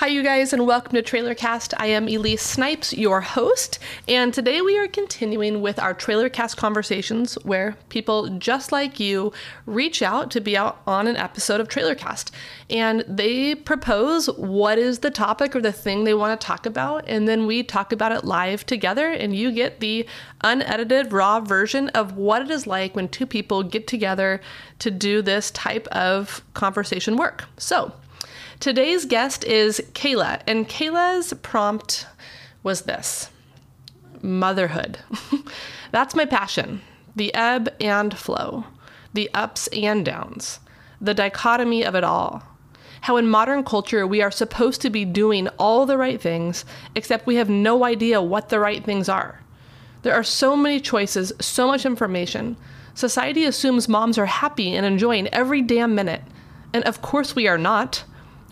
Hi, you guys, and welcome to Trailercast. I am Elise Snipes, your host, and today we are continuing with our Trailercast conversations where people just like you reach out to be out on an episode of Trailercast. And they propose what is the topic or the thing they want to talk about, and then we talk about it live together, and you get the unedited, raw version of what it is like when two people get together to do this type of conversation work. So, Today's guest is Kayla, and Kayla's prompt was this motherhood. That's my passion the ebb and flow, the ups and downs, the dichotomy of it all. How in modern culture we are supposed to be doing all the right things, except we have no idea what the right things are. There are so many choices, so much information. Society assumes moms are happy and enjoying every damn minute. And of course we are not.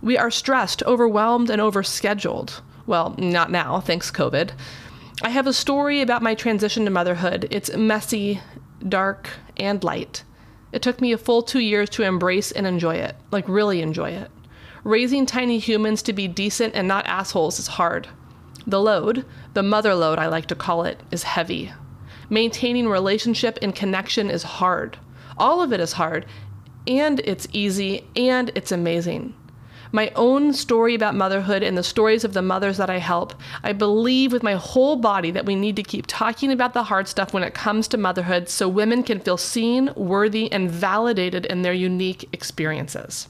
We are stressed, overwhelmed, and overscheduled. Well, not now, thanks COVID. I have a story about my transition to motherhood. It's messy, dark, and light. It took me a full two years to embrace and enjoy it, like really enjoy it. Raising tiny humans to be decent and not assholes is hard. The load, the mother load I like to call it, is heavy. Maintaining relationship and connection is hard. All of it is hard, and it's easy, and it's amazing my own story about motherhood and the stories of the mothers that I help, I believe with my whole body that we need to keep talking about the hard stuff when it comes to motherhood so women can feel seen, worthy, and validated in their unique experiences.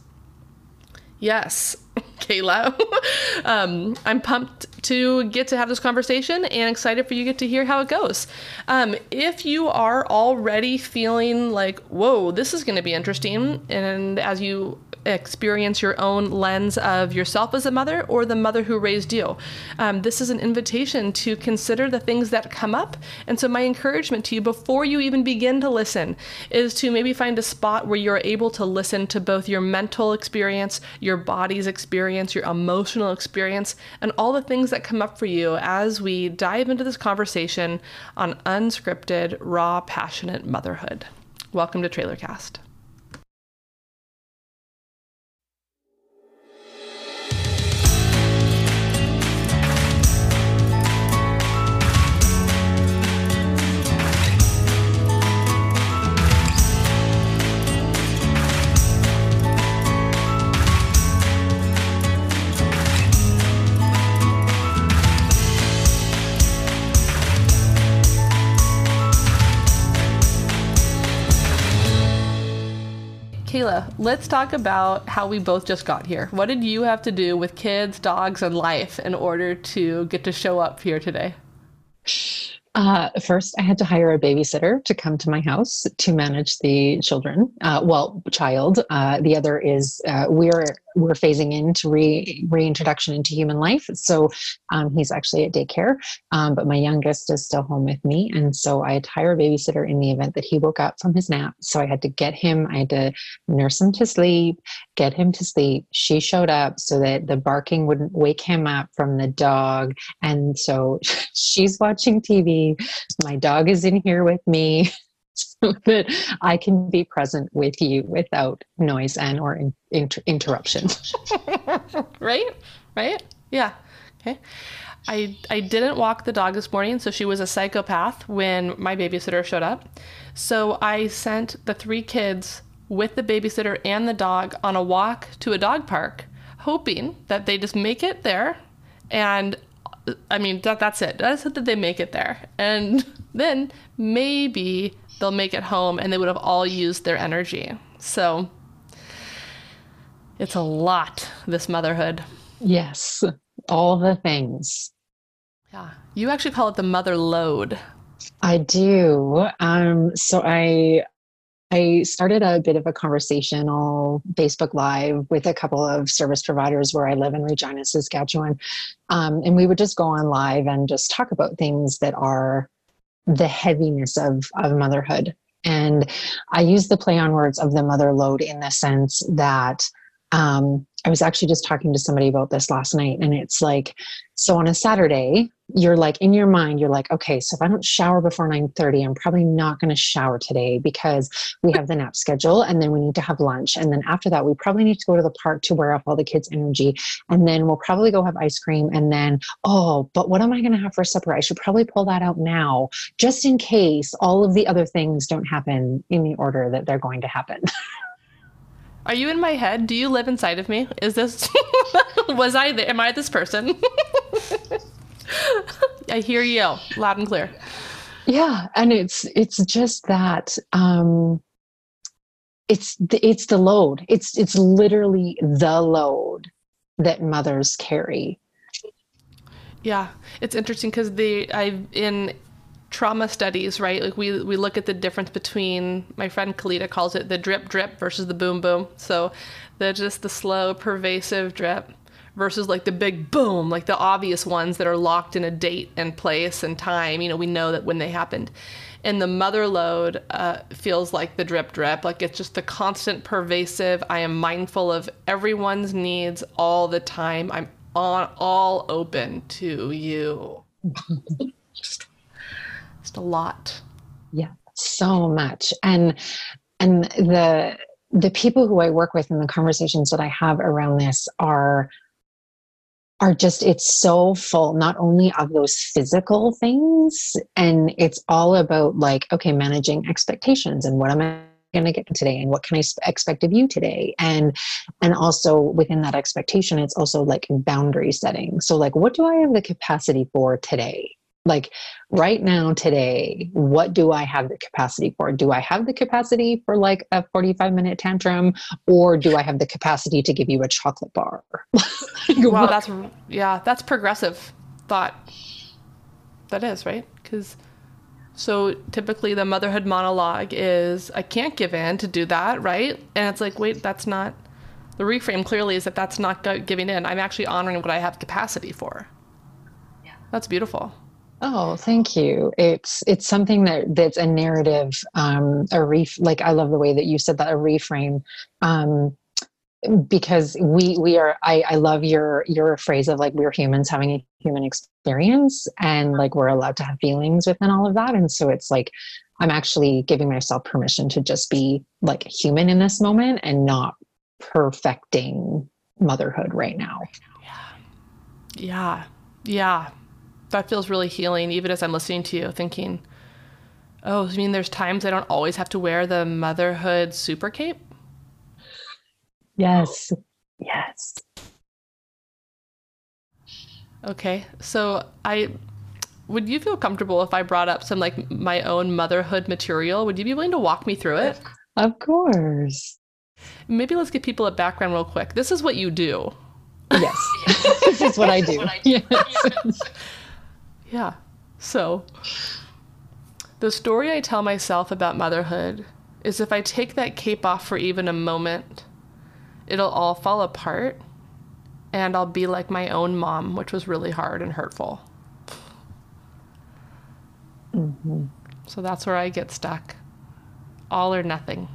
Yes, Kayla. um, I'm pumped to get to have this conversation and excited for you to get to hear how it goes. Um, if you are already feeling like, whoa, this is going to be interesting, and as you experience your own lens of yourself as a mother or the mother who raised you. Um, this is an invitation to consider the things that come up. And so, my encouragement to you before you even begin to listen is to maybe find a spot where you're able to listen to both your mental experience, your body's experience, your emotional experience, and all the things that come up for you as we dive into this conversation on unscripted, raw, passionate motherhood. Welcome to Trailercast. Kayla, let's talk about how we both just got here. What did you have to do with kids, dogs, and life in order to get to show up here today? Uh, first, I had to hire a babysitter to come to my house to manage the children. Uh, well, child. Uh, the other is uh, we're we're phasing into re, reintroduction into human life. So um, he's actually at daycare, um, but my youngest is still home with me. And so I had to hire a babysitter in the event that he woke up from his nap. So I had to get him, I had to nurse him to sleep, get him to sleep. She showed up so that the barking wouldn't wake him up from the dog. And so she's watching TV. My dog is in here with me. so that I can be present with you without noise and or in, inter- interruption. right? Right? Yeah. Okay. I I didn't walk the dog this morning, so she was a psychopath when my babysitter showed up. So I sent the three kids with the babysitter and the dog on a walk to a dog park, hoping that they just make it there. And uh, I mean that that's it. That's it that they make it there. And then maybe they'll make it home and they would have all used their energy. So it's a lot, this motherhood. Yes, all the things. Yeah. You actually call it the mother load. I do. Um, so I I started a bit of a conversational Facebook Live with a couple of service providers where I live in Regina, Saskatchewan. Um, and we would just go on live and just talk about things that are the heaviness of, of motherhood. And I use the play on words of the mother load in the sense that um, I was actually just talking to somebody about this last night, and it's like, so on a Saturday, you're like in your mind, you're like, okay, so if I don't shower before 9:30, I'm probably not going to shower today because we have the nap schedule, and then we need to have lunch, and then after that, we probably need to go to the park to wear off all the kids' energy, and then we'll probably go have ice cream, and then oh, but what am I going to have for supper? I should probably pull that out now, just in case all of the other things don't happen in the order that they're going to happen. Are you in my head? Do you live inside of me? Is this was I there? Am I this person? I hear you loud and clear. Yeah, and it's it's just that um it's the, it's the load. It's it's literally the load that mothers carry. Yeah, it's interesting because the I in trauma studies, right? Like we we look at the difference between my friend Kalita calls it the drip drip versus the boom boom. So the just the slow pervasive drip versus like the big boom, like the obvious ones that are locked in a date and place and time. You know, we know that when they happened. And the mother load uh, feels like the drip drip, like it's just the constant pervasive. I am mindful of everyone's needs all the time. I'm on all open to you. just a lot. Yeah, so much. And and the the people who I work with and the conversations that I have around this are are just it's so full not only of those physical things and it's all about like okay managing expectations and what am i going to get today and what can i expect of you today and and also within that expectation it's also like boundary setting so like what do i have the capacity for today like right now today what do i have the capacity for? Do i have the capacity for like a 45 minute tantrum or do i have the capacity to give you a chocolate bar? Wow that's yeah that's progressive thought. That is right? Because so typically the motherhood monologue is i can't give in to do that right? And it's like wait that's not the reframe clearly is that that's not giving in. I'm actually honoring what i have capacity for. Yeah. That's beautiful Oh, thank you. It's it's something that that's a narrative, um, a ref like I love the way that you said that a reframe. Um, because we we are I, I love your your phrase of like we're humans having a human experience and like we're allowed to have feelings within all of that and so it's like i'm actually giving myself permission to just be like human in this moment and not perfecting motherhood right now yeah yeah yeah that feels really healing, even as I'm listening to you, thinking, oh, I mean, there's times I don't always have to wear the motherhood super cape? Yes. Yes. Okay. So I would you feel comfortable if I brought up some like my own motherhood material? Would you be willing to walk me through it? Of course. Maybe let's give people a background real quick. This is what you do. Yes. this is what I do. Yes. Yeah. So, the story I tell myself about motherhood is if I take that cape off for even a moment, it'll all fall apart and I'll be like my own mom, which was really hard and hurtful. Mm-hmm. So that's where I get stuck. All or nothing.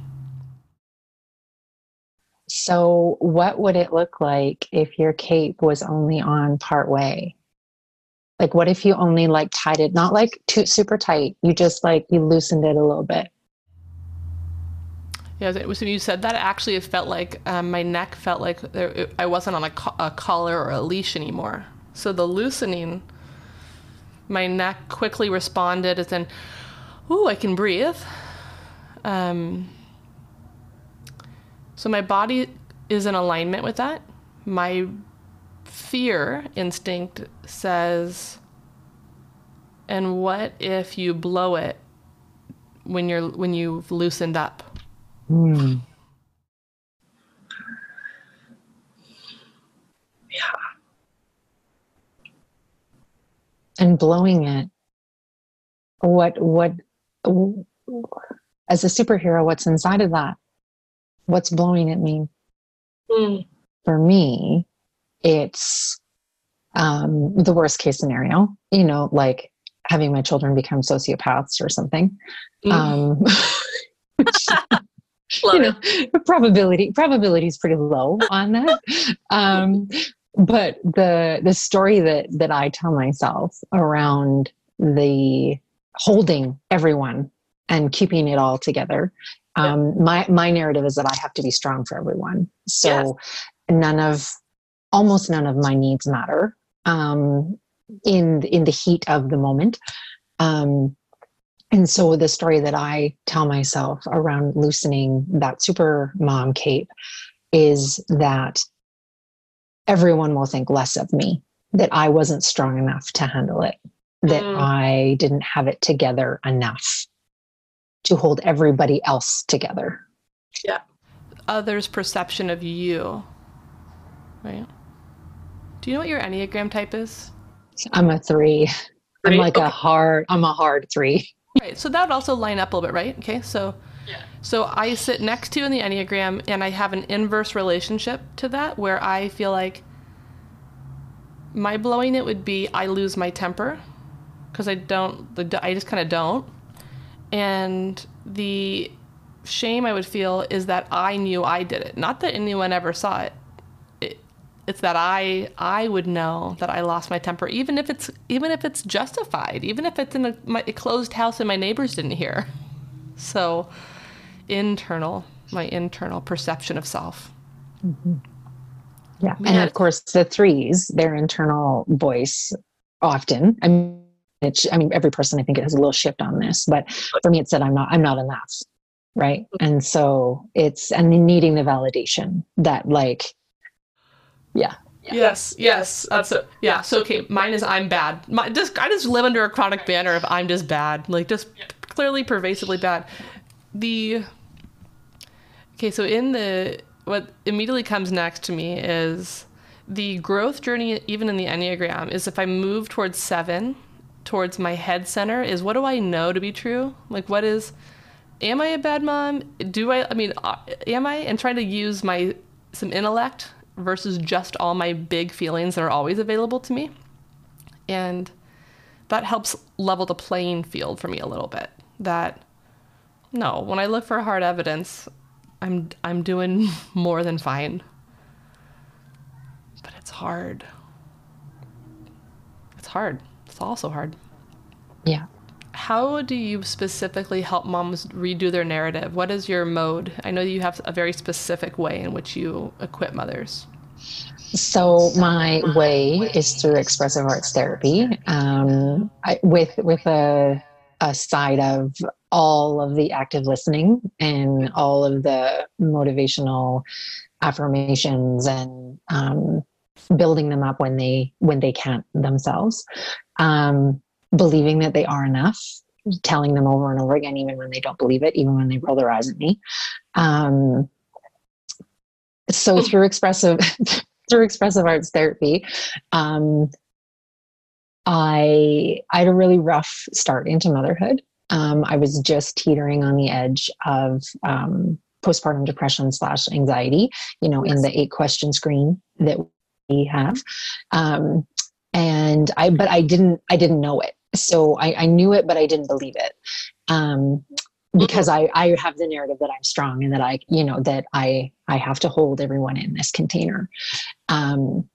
So, what would it look like if your cape was only on part way? Like, what if you only like tied it, not like too super tight, you just like you loosened it a little bit? Yeah, when you said that. Actually, it felt like um, my neck felt like there, it, I wasn't on a, co- a collar or a leash anymore. So the loosening, my neck quickly responded as in, "Ooh, I can breathe." Um, so my body is in alignment with that. My fear instinct says, and what if you blow it when you're when you've loosened up? Mm. Yeah. And blowing it. What what as a superhero, what's inside of that? What's blowing it mean? Mm. For me, it's um, the worst case scenario, you know, like having my children become sociopaths or something. Mm. Um, you know, probability probability is pretty low on that. um, but the the story that that I tell myself around the holding everyone and keeping it all together. Um, yeah. My my narrative is that I have to be strong for everyone. So yes. none of almost none of my needs matter um, in in the heat of the moment. Um, and so the story that I tell myself around loosening that super mom cape is that everyone will think less of me, that I wasn't strong enough to handle it, that mm. I didn't have it together enough to hold everybody else together. Yeah. Others' perception of you. Right. Do you know what your Enneagram type is? I'm a three. three? I'm like okay. a hard, I'm a hard three. Right. So that would also line up a little bit, right? Okay. So, yeah. so I sit next to in the Enneagram and I have an inverse relationship to that where I feel like my blowing it would be I lose my temper because I don't, I just kind of don't. And the shame I would feel is that I knew I did it. Not that anyone ever saw it. It. It's that I I would know that I lost my temper, even if it's even if it's justified, even if it's in a, my, a closed house and my neighbors didn't hear. So, internal, my internal perception of self. Mm-hmm. Yeah, and of course the threes, their internal voice, often. I mean, it's, I mean, every person I think it has a little shift on this, but for me, it said I'm not, I'm not enough, right? And so it's and needing the validation that like, yeah, Yes, yes, that's it. Yeah. So okay, mine is I'm bad. My, just I just live under a chronic banner of I'm just bad, like just clearly pervasively bad. The okay, so in the what immediately comes next to me is the growth journey, even in the Enneagram, is if I move towards seven, towards my head center is what do I know to be true? Like, what is, am I a bad mom? Do I, I mean, uh, am I? And trying to use my, some intellect versus just all my big feelings that are always available to me. And that helps level the playing field for me a little bit. That, no, when I look for hard evidence, I'm, I'm doing more than fine. But it's hard. It's hard It's also hard. Yeah. How do you specifically help moms redo their narrative? What is your mode? I know you have a very specific way in which you equip mothers. So my way is through expressive arts therapy, um, I, with with a, a side of all of the active listening and all of the motivational affirmations and um, building them up when they when they can't themselves. Um, believing that they are enough telling them over and over again even when they don't believe it even when they roll their eyes at me. Um, so through expressive through expressive arts therapy um, i i had a really rough start into motherhood um, i was just teetering on the edge of um, postpartum depression slash anxiety you know in the eight question screen that we have. Um, and I, but I didn't, I didn't know it. So I, I knew it, but I didn't believe it. Um, because I, I have the narrative that I'm strong and that I, you know, that I, I have to hold everyone in this container. Um,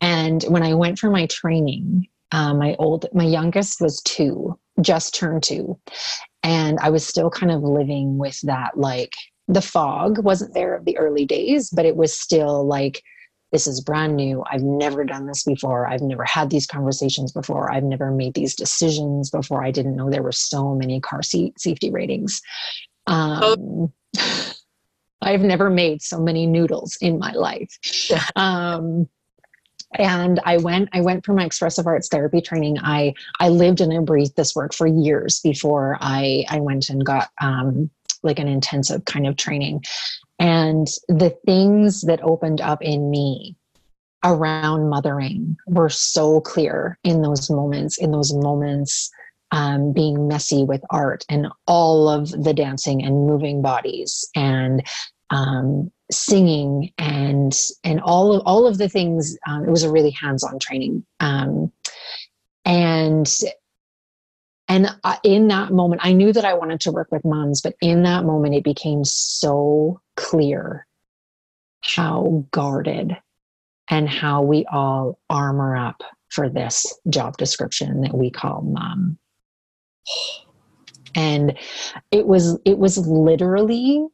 and when I went for my training, uh, my old, my youngest was two, just turned two. And I was still kind of living with that, like the fog wasn't there of the early days, but it was still like, this is brand new. I've never done this before. I've never had these conversations before. I've never made these decisions before. I didn't know there were so many car seat safety ratings. Um, oh. I've never made so many noodles in my life. Um, and I went I went for my expressive arts therapy training. I I lived and I breathed this work for years before I I went and got um, like an intensive kind of training. And the things that opened up in me around mothering were so clear in those moments, in those moments um, being messy with art and all of the dancing and moving bodies and um, singing and and all of all of the things. Um, it was a really hands-on training, um, and in that moment, I knew that I wanted to work with moms, but in that moment, it became so clear how guarded and how we all armor up for this job description that we call mom. And it was, it was literally,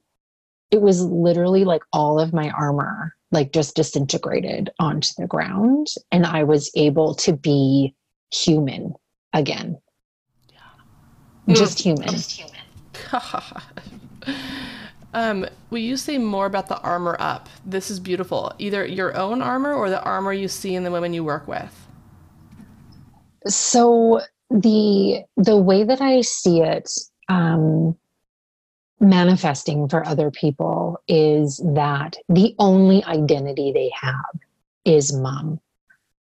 it was literally like all of my armor, like just disintegrated onto the ground. And I was able to be human again Mm. just human. Just human. um, will you say more about the armor up? This is beautiful. Either your own armor or the armor you see in the women you work with. So the the way that I see it um, manifesting for other people is that the only identity they have is mom.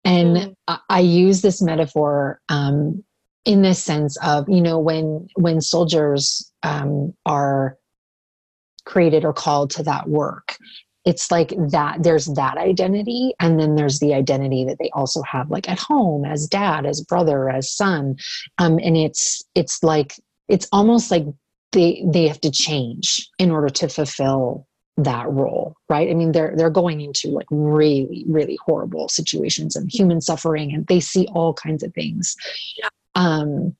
And mm. I, I, use this metaphor um, in this sense of you know when when soldiers um, are created or called to that work it's like that there's that identity and then there's the identity that they also have like at home as dad as brother as son. Um, and it's it's like it's almost like they they have to change in order to fulfill that role right? I mean they're they're going into like really really horrible situations and human suffering and they see all kinds of things. Um,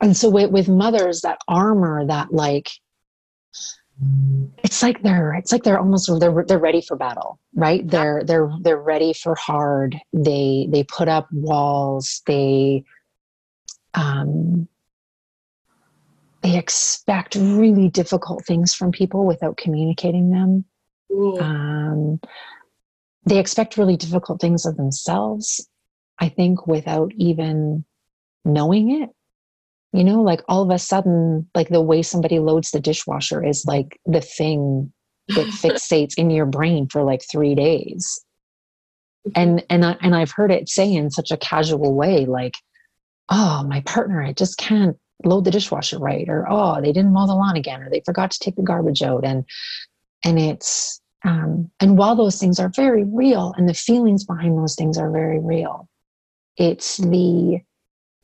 and so with, with mothers, that armor, that like, it's like they're it's like they're almost they're they're ready for battle right? They're they're they're ready for hard. They they put up walls. They um they expect really difficult things from people without communicating them. Um they expect really difficult things of themselves i think without even knowing it. You know like all of a sudden like the way somebody loads the dishwasher is like the thing that fixates in your brain for like 3 days. And and I, and I've heard it say in such a casual way like oh my partner I just can't load the dishwasher right or oh they didn't mow the lawn again or they forgot to take the garbage out and and it's um and while those things are very real and the feelings behind those things are very real it's the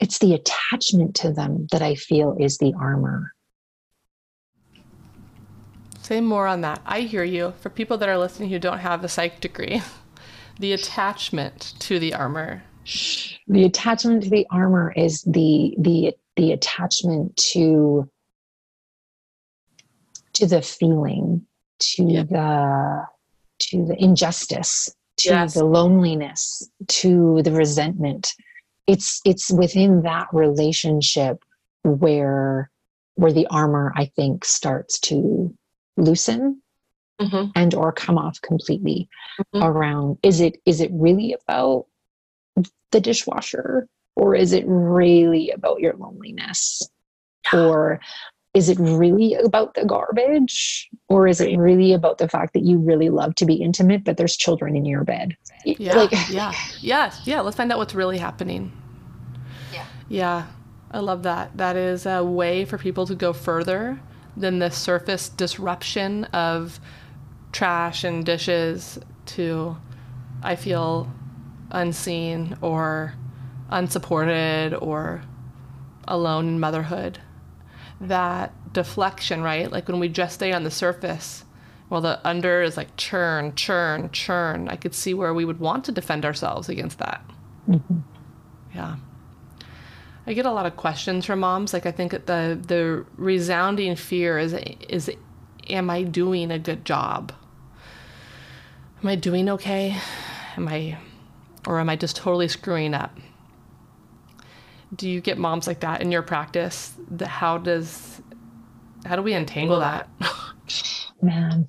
it's the attachment to them that I feel is the armor. Say more on that. I hear you. For people that are listening who don't have a psych degree, the attachment to the armor. The attachment to the armor is the the the attachment to to the feeling, to yeah. the to the injustice, to yes. the loneliness, to the resentment, it's it's within that relationship where where the armor i think starts to loosen mm-hmm. and or come off completely mm-hmm. around is it is it really about the dishwasher or is it really about your loneliness or is it really about the garbage? Or is it really about the fact that you really love to be intimate but there's children in your bed? Yeah like, yeah. Yeah yeah let's find out what's really happening. Yeah. Yeah i love that. That is a way for people to go further than the surface disruption of trash and dishes to i feel unseen or unsupported or alone in motherhood that deflection, right? Like when we just stay on the surface, while the under is like churn, churn, churn. I could see where we would want to defend ourselves against that. Mm-hmm. Yeah. I get a lot of questions from moms. Like I think the the resounding fear is is am I doing a good job? Am I doing okay? Am I or am I just totally screwing up? Do you get moms like that in your practice? The, how does how do we untangle that? Man,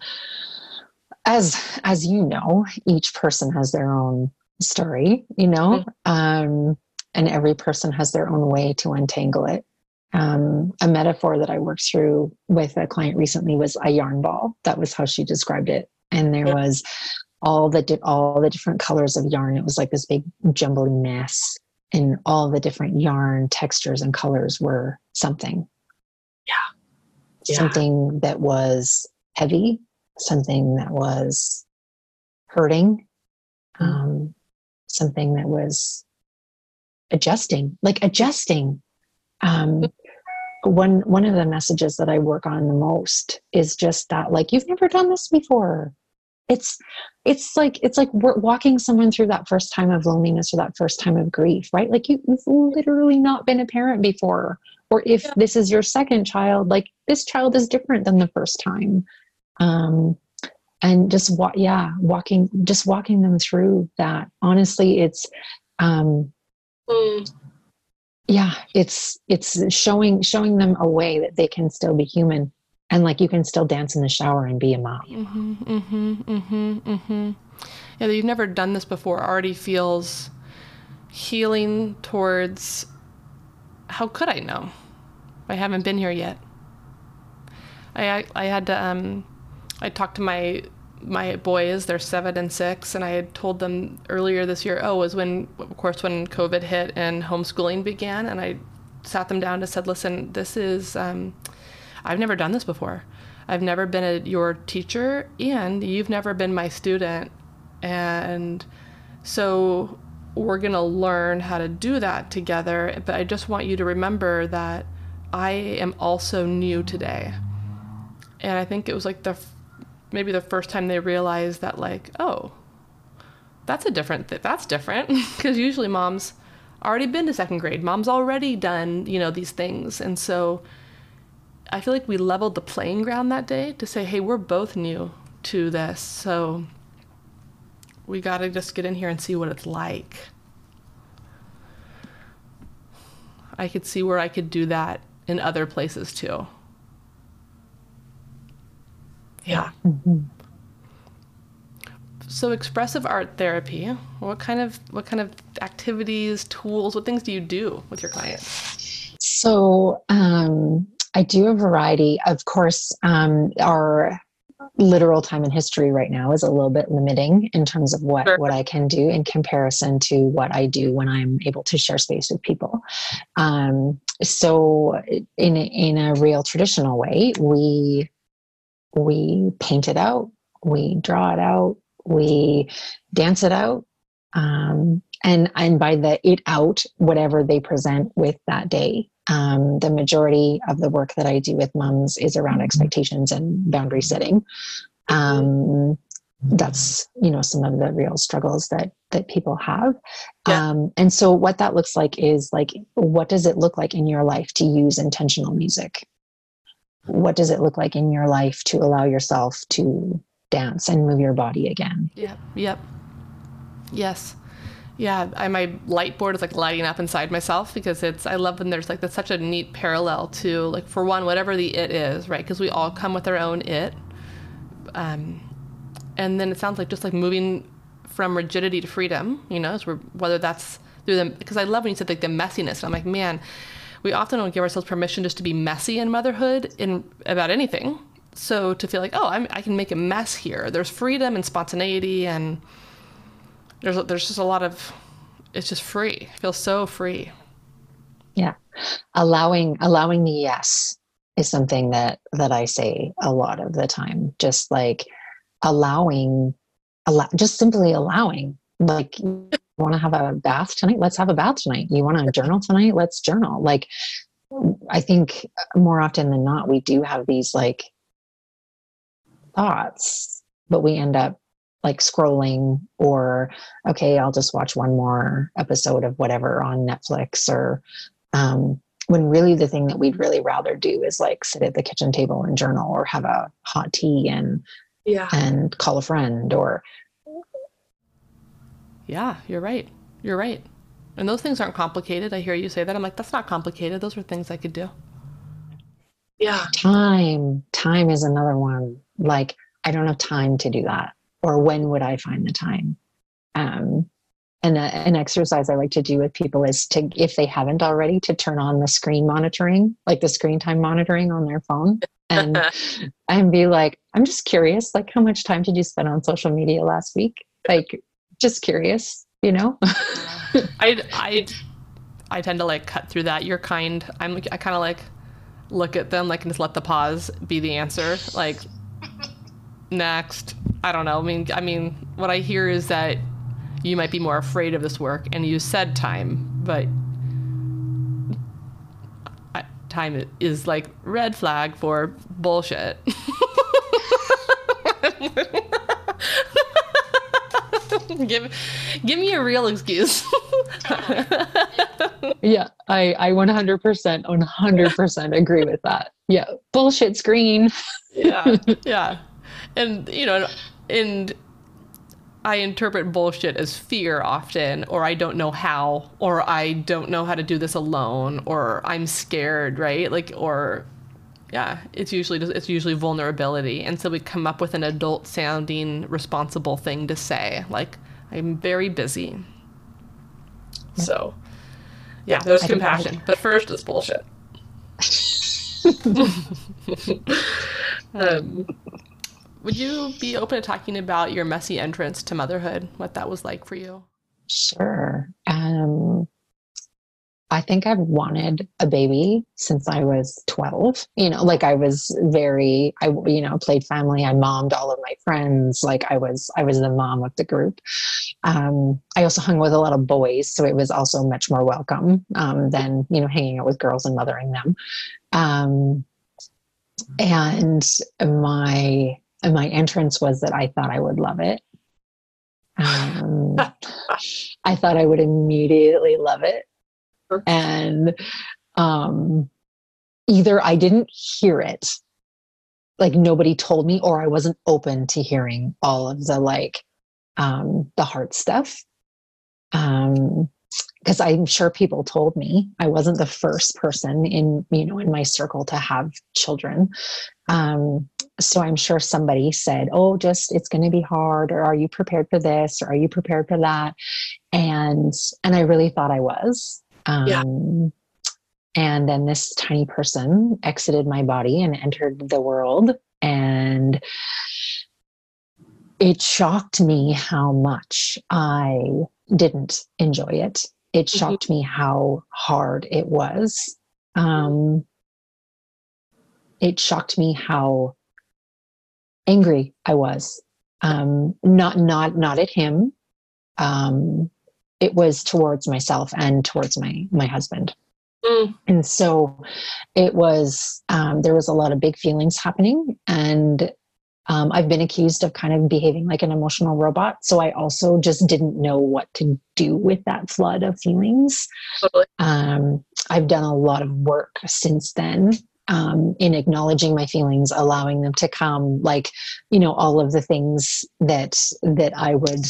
as as you know, each person has their own story, you know, mm-hmm. um, and every person has their own way to untangle it. Um, a metaphor that I worked through with a client recently was a yarn ball. That was how she described it, and there yeah. was all the di- all the different colors of yarn. It was like this big jumbled mess and all the different yarn textures and colors were something. Yeah. yeah. Something that was heavy, something that was hurting, mm-hmm. um, something that was adjusting, like adjusting. um, one one of the messages that I work on the most is just that like you've never done this before. It's it's like it's like walking someone through that first time of loneliness or that first time of grief, right? Like you, you've literally not been a parent before, or if yeah. this is your second child, like this child is different than the first time. Um, and just what yeah walking just walking them through that honestly it's um mm yeah it's it's showing showing them a way that they can still be human and like you can still dance in the shower and be a mom. Mm-hmm mm-hmm mm-hmm mm-hmm. Yeah that you've never done this before already feels healing towards how could i know? I haven't been here yet. I i had to um i talked to my my boys, they're seven and six, and I had told them earlier this year, oh, was when, of course, when COVID hit and homeschooling began, and I sat them down and said, listen, this is, um, I've never done this before. I've never been a, your teacher, and you've never been my student. And so we're going to learn how to do that together. But I just want you to remember that I am also new today. And I think it was like the maybe the first time they realized that like oh that's a different th- that's different because usually mom's already been to second grade mom's already done you know these things and so i feel like we leveled the playing ground that day to say hey we're both new to this so we got to just get in here and see what it's like i could see where i could do that in other places too yeah. Mm-hmm. So expressive art therapy, what kind of what kind of activities, tools, what things do you do with your clients? So um, I do a variety. Of course, um, our literal time in history right now is a little bit limiting in terms of what, sure. what I can do in comparison to what I do when I'm able to share space with people. Um, so in in a real traditional way, we we paint it out, we draw it out, we dance it out. Um, and and by the it out, whatever they present with that day. Um, the majority of the work that I do with moms is around mm-hmm. expectations and boundary setting. Um, that's you know some of the real struggles that that people have yeah. um, and so what that looks like is like what does it look like in your life to use intentional music what does it look like in your life to allow yourself to dance and move your body again yep yep yes yeah I, my light board is like lighting up inside myself because it's i love when there's like that's such a neat parallel to like for one whatever the it is right because we all come with our own it um, and then it sounds like just like moving from rigidity to freedom you know so whether that's through them because i love when you said like the messiness i'm like man we often don't give ourselves permission just to be messy in motherhood in about anything. So to feel like, oh, I'm, i can make a mess here. There's freedom and spontaneity, and there's there's just a lot of, it's just free. It feels so free. Yeah, allowing allowing the yes is something that that I say a lot of the time. Just like allowing, allow, just simply allowing. Like want to have a bath tonight? Let's have a bath tonight. You want to journal tonight? Let's journal. Like, I think more often than not, we do have these like thoughts, but we end up like scrolling or, okay, I'll just watch one more episode of whatever on Netflix or, um, when really the thing that we'd really rather do is like sit at the kitchen table and journal or have a hot tea and yeah and call a friend or yeah, you're right. You're right. And those things aren't complicated. I hear you say that. I'm like, that's not complicated. Those are things I could do. Yeah. Time. Time is another one. Like, I don't have time to do that. Or when would I find the time? Um, and a, an exercise I like to do with people is to, if they haven't already, to turn on the screen monitoring, like the screen time monitoring on their phone, and and be like, I'm just curious, like, how much time did you spend on social media last week? Like, just curious, you know? I, I, I tend to like cut through that. You're kind. I'm, I kind of like look at them, like, and just let the pause be the answer. Like, next. I don't know. I mean, I mean, what I hear is that you might be more afraid of this work and you said time, but time is like red flag for bullshit. give give me a real excuse. yeah, I I 100% 100% agree with that. Yeah, bullshit screen. yeah. Yeah. And you know, and I interpret bullshit as fear often, or I don't know how, or I don't know how to do this alone, or I'm scared, right? Like, or yeah, it's usually it's usually vulnerability, and so we come up with an adult sounding responsible thing to say, like I'm very busy. So, yeah, there's compassion, but first it's bullshit. um, would you be open to talking about your messy entrance to motherhood, what that was like for you? Sure. Um, I think I've wanted a baby since I was 12. You know, like I was very, I, you know, played family. I mommed all of my friends. Like I was, I was the mom of the group. Um, I also hung with a lot of boys. So it was also much more welcome um, than, you know, hanging out with girls and mothering them. Um, and my, my entrance was that I thought I would love it. Um, I thought I would immediately love it and um, either I didn't hear it, like nobody told me, or I wasn't open to hearing all of the like um, the hard stuff. Um, because I'm sure people told me I wasn't the first person in you know in my circle to have children. Um, so I'm sure somebody said, "Oh, just it's going to be hard," or "Are you prepared for this?" or "Are you prepared for that?" And and I really thought I was. Um, yeah. And then this tiny person exited my body and entered the world. And it shocked me how much I didn't enjoy it. It mm-hmm. shocked mm-hmm. me how hard it was. Um, it shocked me how angry I was. Um, not not not at him, um, it was towards myself and towards my my husband mm. and so it was um, there was a lot of big feelings happening and um, i've been accused of kind of behaving like an emotional robot so i also just didn't know what to do with that flood of feelings totally. um, i've done a lot of work since then um, in acknowledging my feelings, allowing them to come, like you know, all of the things that that I would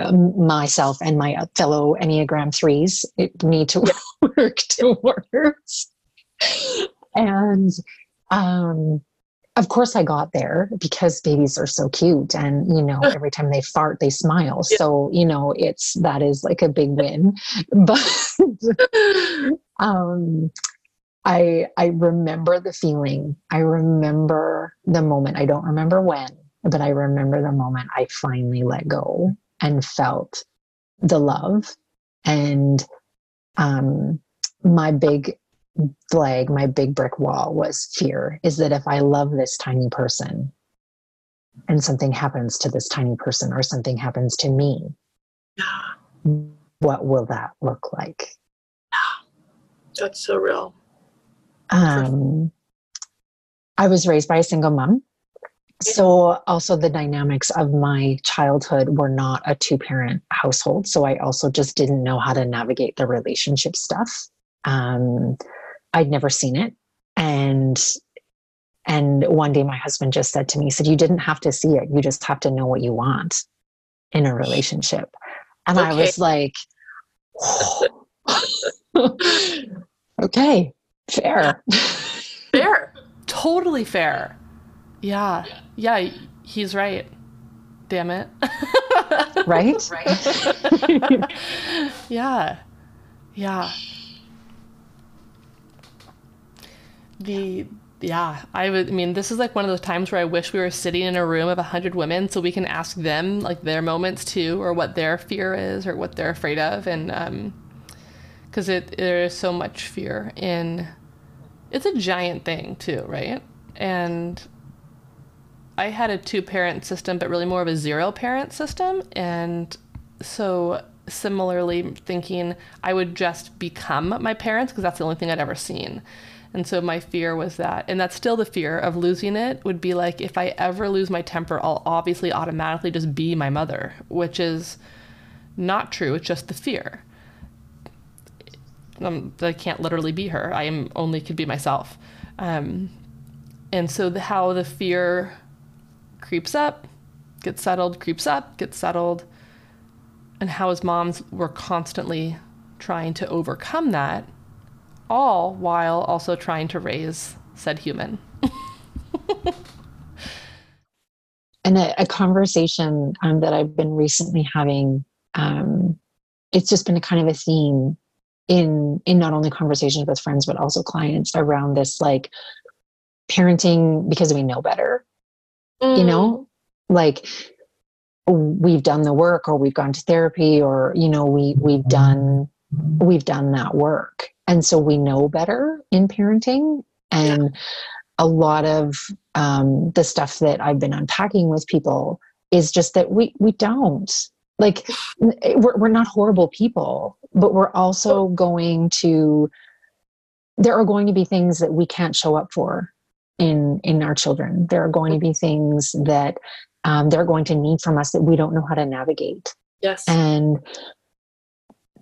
um, myself and my fellow Enneagram threes need to work towards. and um, of course, I got there because babies are so cute, and you know, every time they fart, they smile. Yeah. So you know, it's that is like a big win. But um, I I remember the feeling. I remember the moment. I don't remember when, but I remember the moment I finally let go and felt the love. And um, my big flag, my big brick wall was fear is that if I love this tiny person and something happens to this tiny person or something happens to me, what will that look like? That's so real. Um, I was raised by a single mom so also the dynamics of my childhood were not a two parent household so i also just didn't know how to navigate the relationship stuff um, i'd never seen it and and one day my husband just said to me he said you didn't have to see it you just have to know what you want in a relationship and okay. i was like okay fair fair totally fair yeah. Yeah, he's right. Damn it. right? right. yeah. Yeah. The yeah, I would I mean this is like one of those times where I wish we were sitting in a room of a hundred women so we can ask them like their moments too or what their fear is or what they're afraid of and um because it there is so much fear in it's a giant thing too, right? And I had a two parent system, but really more of a zero parent system. And so, similarly, thinking I would just become my parents because that's the only thing I'd ever seen. And so my fear was that, and that's still the fear of losing it, would be like if I ever lose my temper, I'll obviously automatically just be my mother, which is not true. It's just the fear. Um, I can't literally be her. I am only could be myself. Um, and so the, how the fear creeps up, gets settled, creeps up, gets settled, and how as moms we're constantly trying to overcome that all while also trying to raise said human. and a, a conversation um, that I've been recently having, um, it's just been a kind of a theme in in not only conversations with friends but also clients around this like parenting because we know better. Mm. You know, like we've done the work or we've gone to therapy or you know we we've done we've done that work and so we know better in parenting and yeah. a lot of um, the stuff that i've been unpacking with people is just that we we don't. Like we're, we're not horrible people but we're also going to there are going to be things that we can't show up for in in our children. There are going to be things that um, they're going to need from us that we don't know how to navigate. Yes. And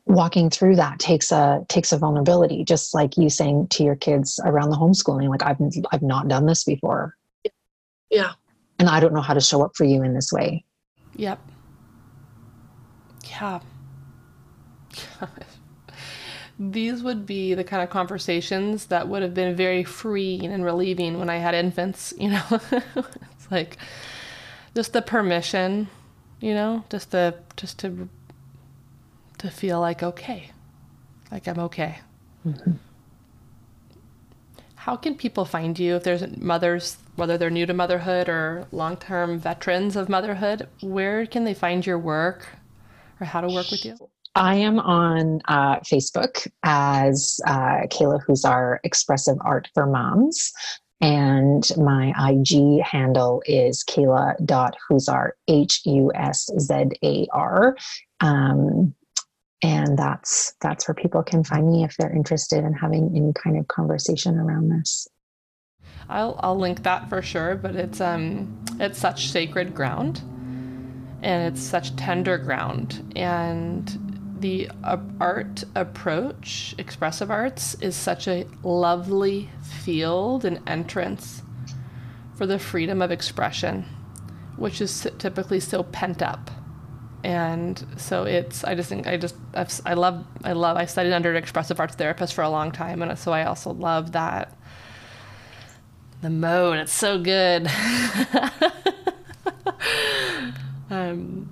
walking through that takes a takes a vulnerability just like you saying to your kids around the homeschooling like i've i've not done this before. Yeah. And i don't know how to show up for you in this way. Yep. Yeah. These would be the kind of conversations that would have been very freeing and relieving when i had infants you know? It's like just the permission you know? Just the just to to feel like okay, like I'm okay. Mm-hmm. How can people find you if there's mothers, whether they're new to motherhood or long term veterans of motherhood? Where can they find your work or how to work with you? I am on uh, Facebook as uh, Kayla Huszar Expressive Art for Moms. And my IG handle is Kayla.Huszar, H U S Z A R. Um, and that's that's where people can find me if they're interested in having any kind of conversation around this. I'll i'll link that for sure but it's um it's such sacred ground and it's such tender ground. And the art approach expressive arts is such a lovely field and entrance for the freedom of expression which is typically so pent up and so it's i just think i just I've, i love i love i studied under an expressive arts therapist for a long time and so i also love that. The mode it's so good. Um,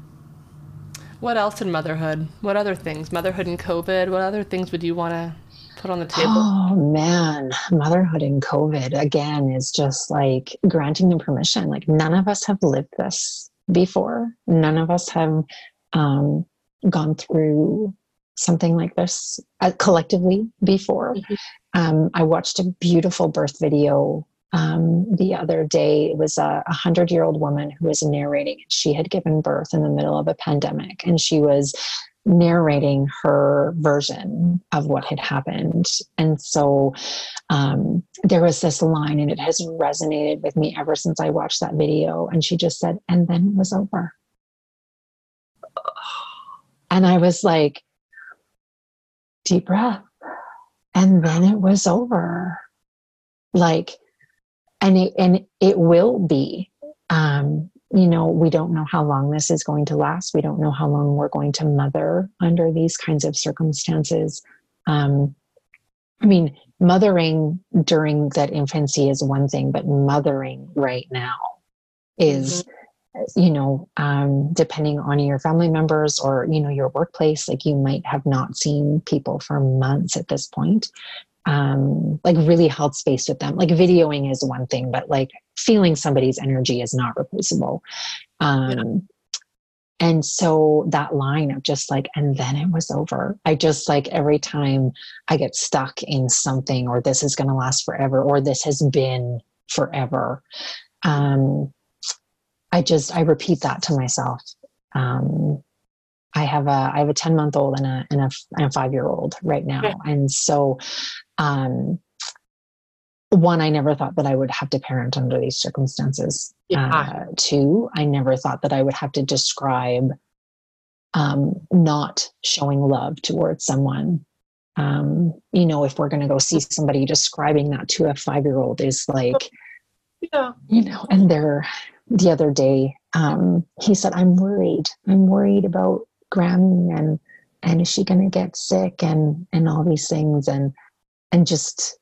what else in motherhood? What other things? Motherhood and covid what other things would you want to put on the table? Oh man motherhood and covid again is just like granting them permission like none of us have lived this before. None of us have um, gone through something like this uh, collectively before. Mm-hmm. Um, I watched a beautiful birth video um, the other day. It was a hundred year old woman who was narrating. She had given birth in the middle of a pandemic, and she was narrating her version of what had happened. And so um, there was this line, and it has resonated with me ever since I watched that video. And she just said, and then it was over. And I was like, deep breath. And then it was over. Like, and it, and it will be. Um, you know, we don't know how long this is going to last. We don't know how long we're going to mother under these kinds of circumstances. Um, I mean, mothering during that infancy is one thing, but mothering right now is, mm-hmm. you know, um, depending on your family members or, you know, your workplace, like you might have not seen people for months at this point um, like really held space with them. Like videoing is one thing, but like feeling somebody's energy is not replaceable. Um, yeah. And so that line of just like, and then it was over. I just like every time I get stuck in something, or this is going to last forever, or this has been forever. Um, I just I repeat that to myself. Um, I have a I have a 10 month old and a and a, and a five year old right now. And so um one, I never thought that I would have to parent under these circumstances. Yeah. Uh, two, I never thought that I would have to describe um, not showing love towards someone. Um, you know, if we're going to go see somebody, describing that to a five year old is like, Yeah. you know, and they're the other day, um, he said, I'm worried. I'm worried about Grammy and and is she gonna get sick and and all these things and and just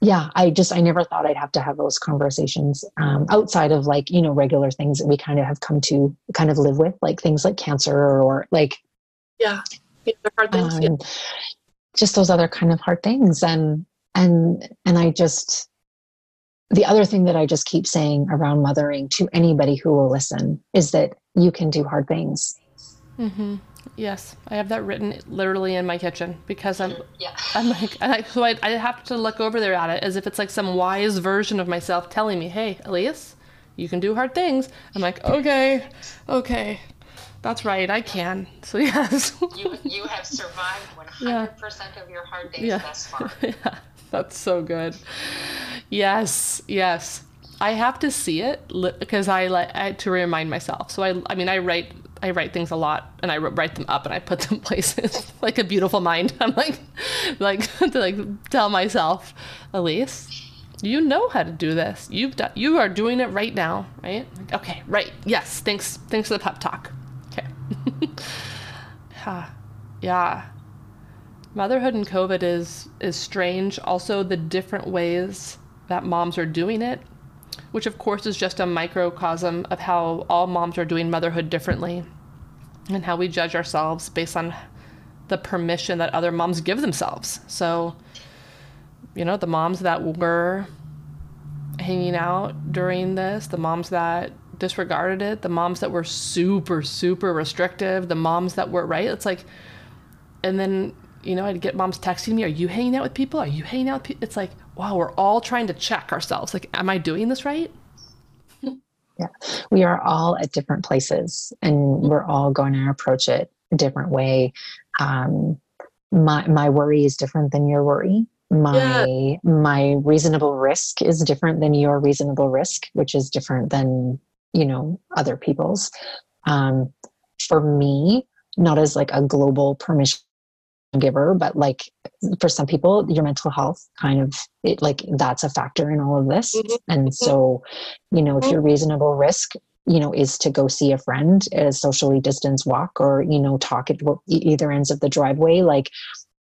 yeah, I just I never thought I'd have to have those conversations um, outside of like, you know, regular things that we kind of have come to kind of live with, like things like cancer or like Yeah. Yeah, hard things. yeah. um, just those other kind of hard things and and and i just the other thing that i just keep saying around mothering to anybody who will listen is that you can do hard things Mm-hmm. Yes, I have that written literally in my kitchen because I'm yeah I'm like I, so I, I have to look over there at it as if it's like some wise version of myself telling me, "Hey, Elise, you can do hard things." I'm like, "Okay, okay, that's right, I can." So yes, you you have survived 100% Yeah. of your hard days Yeah. thus far yeah, that's so good. Yes, yes. I have to see it because I like to remind myself. So I, I mean, I write, I write things a lot, and I write them up, and I put them places like a beautiful mind. I'm like, like to like tell myself, Elise, you know how to do this. You've done, you are doing it right now, right? Like, okay, right. Yes. Thanks. Thanks for the pep talk. Okay. yeah. Yeah motherhood and covid is is strange also the different ways that moms are doing it which of course is just a microcosm of how all moms are doing motherhood differently and how we judge ourselves based on the permission that other moms give themselves. So you know the moms that were hanging out during this the moms that disregarded it the moms that were super super restrictive the moms that were right? It's like and then you know i'd get moms texting me are you hanging out with people? Are you hanging out with people it's like wow we're all trying to check ourselves. Like am i doing this right? Yeah. we are all at different places and we're all going to approach it a different way. Um, my my worry is different than your worry. My my reasonable risk is different than your reasonable risk which is different than you know other people's. Um, for me not as like a global permission giver but like for some people your mental health kind of it like that's a factor in all of this Mhm. and so you know if your reasonable risk you know is to go see a friend at a socially distanced walk or you know talk at either ends of the driveway like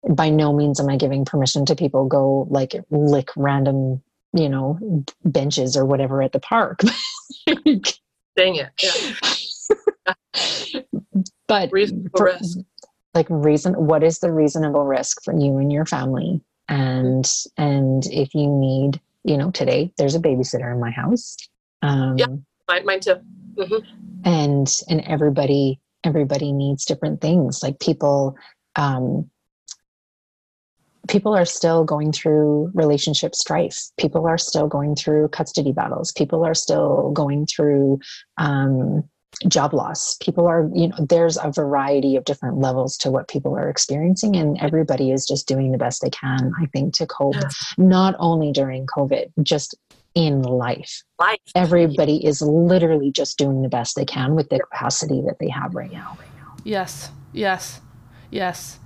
by no means am i giving permission to people go like lick random you know benches or whatever at the park Dang it. Yeah. but Reasonable for- risk. Like reason what is the reasonable risk for you and your family and and if you need you know today there's a babysitter in my house um Yeah. Mine, mine too. Mhm. and and everybody everybody needs different things like people um people are still going through relationship strife people are still going through custody battles people are still going through um job loss people are you know there's a variety of different levels to what people are experiencing and everybody is just doing the best they can i think to cope not only during covid just in life Life. everybody is literally just doing the best they can with the capacity that they have right now Right now. yes yes yes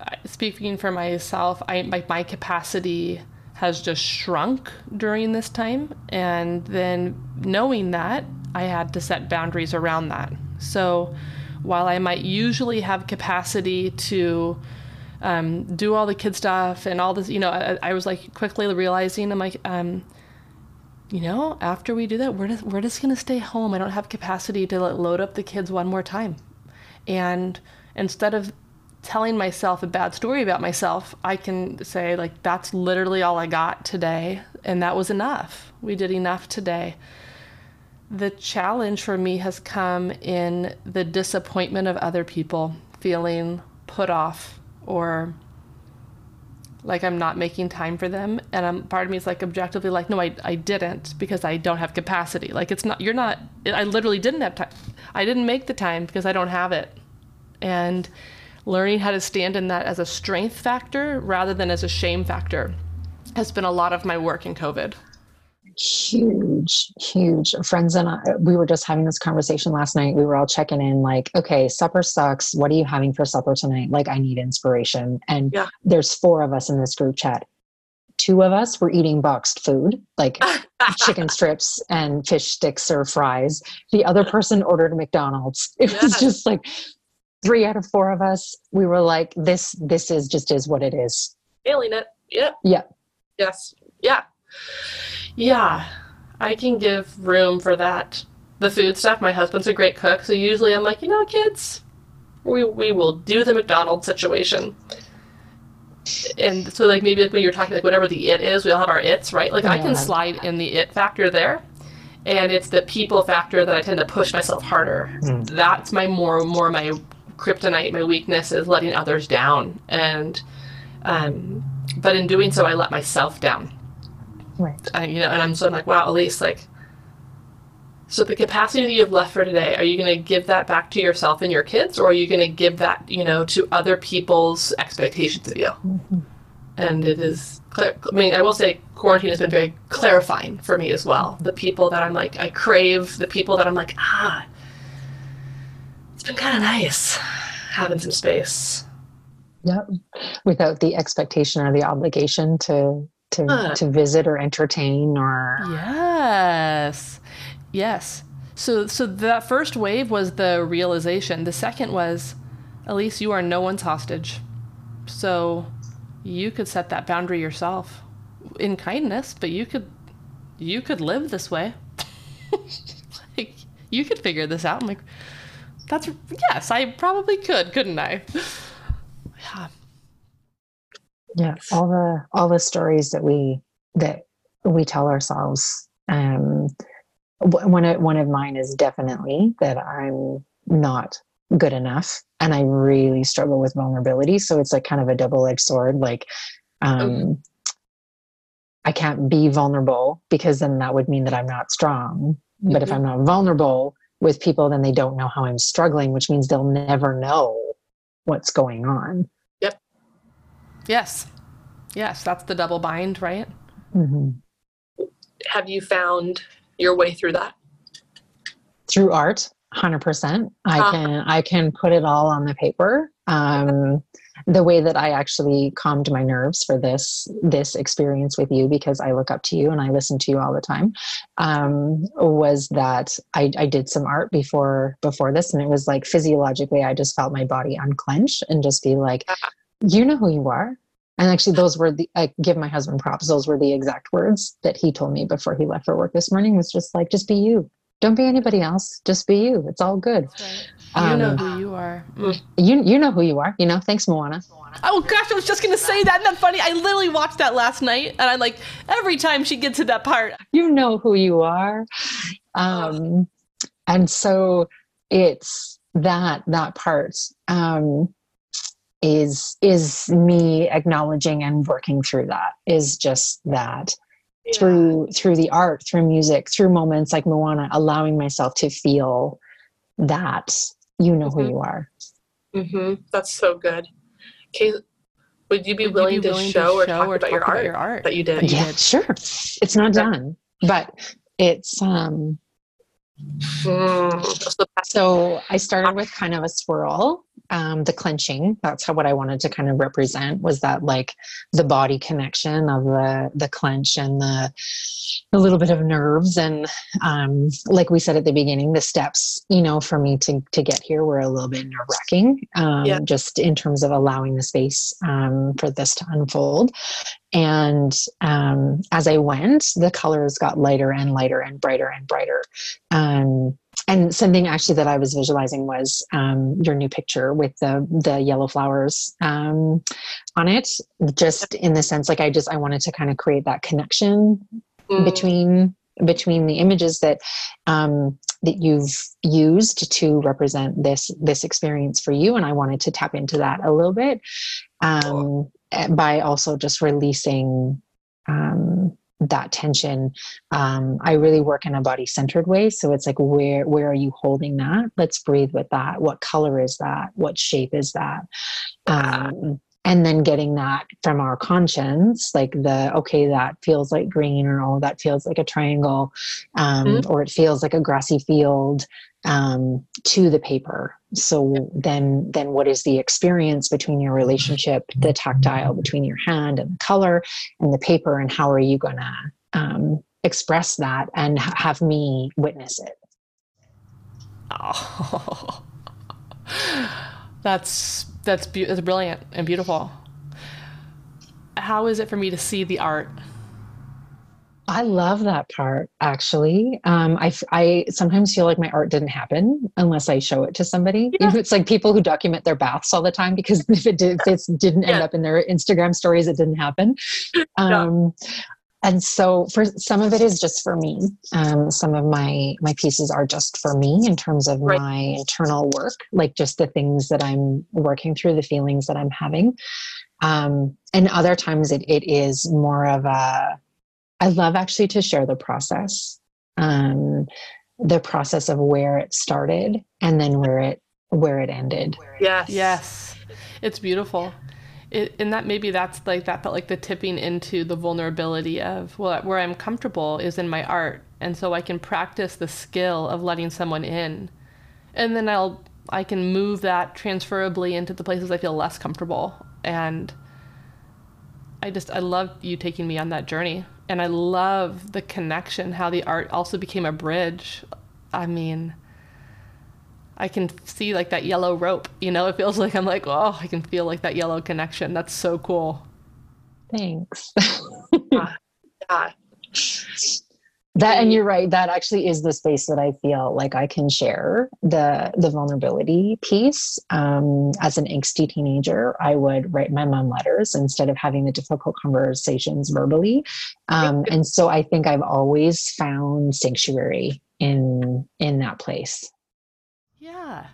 uh, speaking for myself i my, my capacity has just shrunk during this time and then knowing that i had to set boundaries around that so while i might usually have capacity to um, do all the kid stuff and all this you know I, I was like quickly realizing i'm like um, you know, after we do that, we're just, we're just going to stay home. I don't have capacity to like, load up the kids one more time. And instead of telling myself a bad story about myself, I can say, like, that's literally all I got today. And that was enough. We did enough today. The challenge for me has come in the disappointment of other people feeling put off or like I'm not making time for them. And I'm, part of me is like objectively like, no, I, I didn't because I don't have capacity. Like it's not, you're not, I literally didn't have time. I didn't make the time because I don't have it. And learning how to stand in that as a strength factor rather than as a shame factor. has been a lot of my work in COVID. Huge, huge. Friends and I, we were just having this conversation last night. We were all checking in, like, okay, supper sucks. What are you having for supper tonight? Like, I need inspiration. And Yeah. there's four of us in this group chat. Two of us were eating boxed food, like chicken strips and fish sticks or fries. The other person ordered McDonald's. It was just like three out of four of us. We were like, this, this is just is what it is. Feeling it. Yep. Yeah. Yes. Yeah. Yeah, I can give room for that. The food stuff, my husband's a great cook, so usually I'm like, you know, kids, we, we will do the McDonald's situation. And so, like, maybe like when you're talking, like, whatever the it is, we all have our its, right? Like, I can slide in the it factor there. And it's the people factor that I tend to push myself harder. Mm. That's my more, more my kryptonite, my weakness is letting others down. And, um, but in doing so, I let myself down. Right. You know, and I'm so I'm like, wow, Elise, like, so the capacity that you have left for today, are you going to give that back to yourself and your kids, or are you going to give that, you know, to other people's expectations of you? And it is, clear, I mean, I will say quarantine has been very clarifying for me as well. The people that I'm like, I crave, the people that I'm like, ah, it's been kind of nice having some space. Yep. Without the expectation or the obligation to to Huh. to visit or entertain or Yes. Yes. So so that first wave was the realization. The second was Elise, you are no one's hostage. So you could set that boundary yourself in kindness, but you could you could live this way. like you could figure this out. I'm like that's yes, I probably could, couldn't I? Yeah. yeah, all the all the stories that we that we tell ourselves. Um, one of one of mine is definitely that I'm not good enough, and I really struggle with vulnerability. So it's like kind of a double edged sword. Like, um, I can't be vulnerable because then that would mean that I'm not strong. But if Mhm. I'm not vulnerable with people, then they don't know how I'm struggling, which means they'll never know what's going on. Yep. Yes. Yes, that's the double bind, right? Mhm. Have you found your way through that? through art 100% i Uh-huh. can i can put it all on the paper um the way that i actually calmed my nerves for this this experience with you because i look up to you and i listen to you all the time um was that i i did some art before before this and it was like physiologically i just felt my body unclench and just be like you know who you are. And actually those were the i give my husband props. Those were the exact words that he told me before he left for work this morning. Was just like just be you don't be anybody else just be you it's all good You know Um, who you are. Mm. you you know who you are you know thanks moana Oh gosh, I was just gonna say that. Isn't that funny? I literally watched that last night, and I'm like, every time she gets to that part, you know who you are um and so it's that that part um is is me acknowledging and working through that is just that Yeah. through through the art through music through moments like moana allowing myself to feel that you know Mhm. who you are mm-hmm. That's so good. Okay, would you be would willing, you be to, willing show or to talk about, your, art art? that you did? That you yeah did. sure it's not Yeah. done but it's um Mm. So I started with kind of a swirl, um, the clenching. That's how what I wanted to kind of represent was that like the body connection of the the clench and the a little bit of nerves and um, like we said at the beginning, the steps, you know, for me to to get here were a little bit nerve wracking, um, Yeah. just in terms of allowing the space um, for this to unfold. And um, as I went, the colors got lighter and lighter and brighter and brighter. Um, and something actually that I was visualizing was um, your new picture with the the yellow flowers um, on it. Just in the sense, like I just I wanted to kind of create that connection Mm. between between the images that um, that you've used to represent this this experience for you, and I wanted to tap into that a little bit um, eh, by also just releasing um, that tension. Um, I really work in a body centered way, so it's like where where are you holding that? Let's breathe with that. What color is that? What shape is that? Um, and then getting that from our conscience like the okay that feels like green or oh that feels like a triangle um, mm-hmm. or it feels like a grassy field um, to the paper. So then then what is the experience between your relationship the tactile between your hand and the color and the paper and how are you going to um, express that and have me witness it? Oh that's that's be- that's brilliant and beautiful. How is it for me to see the art? I love that part actually. Um, I, I sometimes feel like my art didn't happen unless I show it to somebody. Yeah. It's like people who document their baths all the time because if it, did, if it didn't end up in their Instagram stories, it didn't happen. Um, yeah and so for some of it is just for me. Um, some of my my pieces are just for me in terms of right. my internal work like just the things that i'm working through the feelings that i'm having. Um, and other times it, it is more of a i love actually to share the process um, the process of where it started and then where it where it ended. Yes. yes. It's beautiful it, and that maybe that's like that felt like the tipping into the vulnerability of well where i'm comfortable is in my art. And so i can practice the skill of letting someone in. And then i'll i can move that transferably into the places i feel less comfortable. And i just i love you taking me on that journey. And i love the connection how the art also became a bridge. I mean I can see like that yellow rope. You know, it feels like I'm like, oh, I can feel like that yellow connection. That's so cool. Thanks. yeah. yeah. That and you're right. That actually is the space that I feel like I can share the the vulnerability piece. Um, as an angsty teenager, I would write my mom letters instead of having the difficult conversations verbally. Um, and so I think I've always found sanctuary in in that place. Yeah.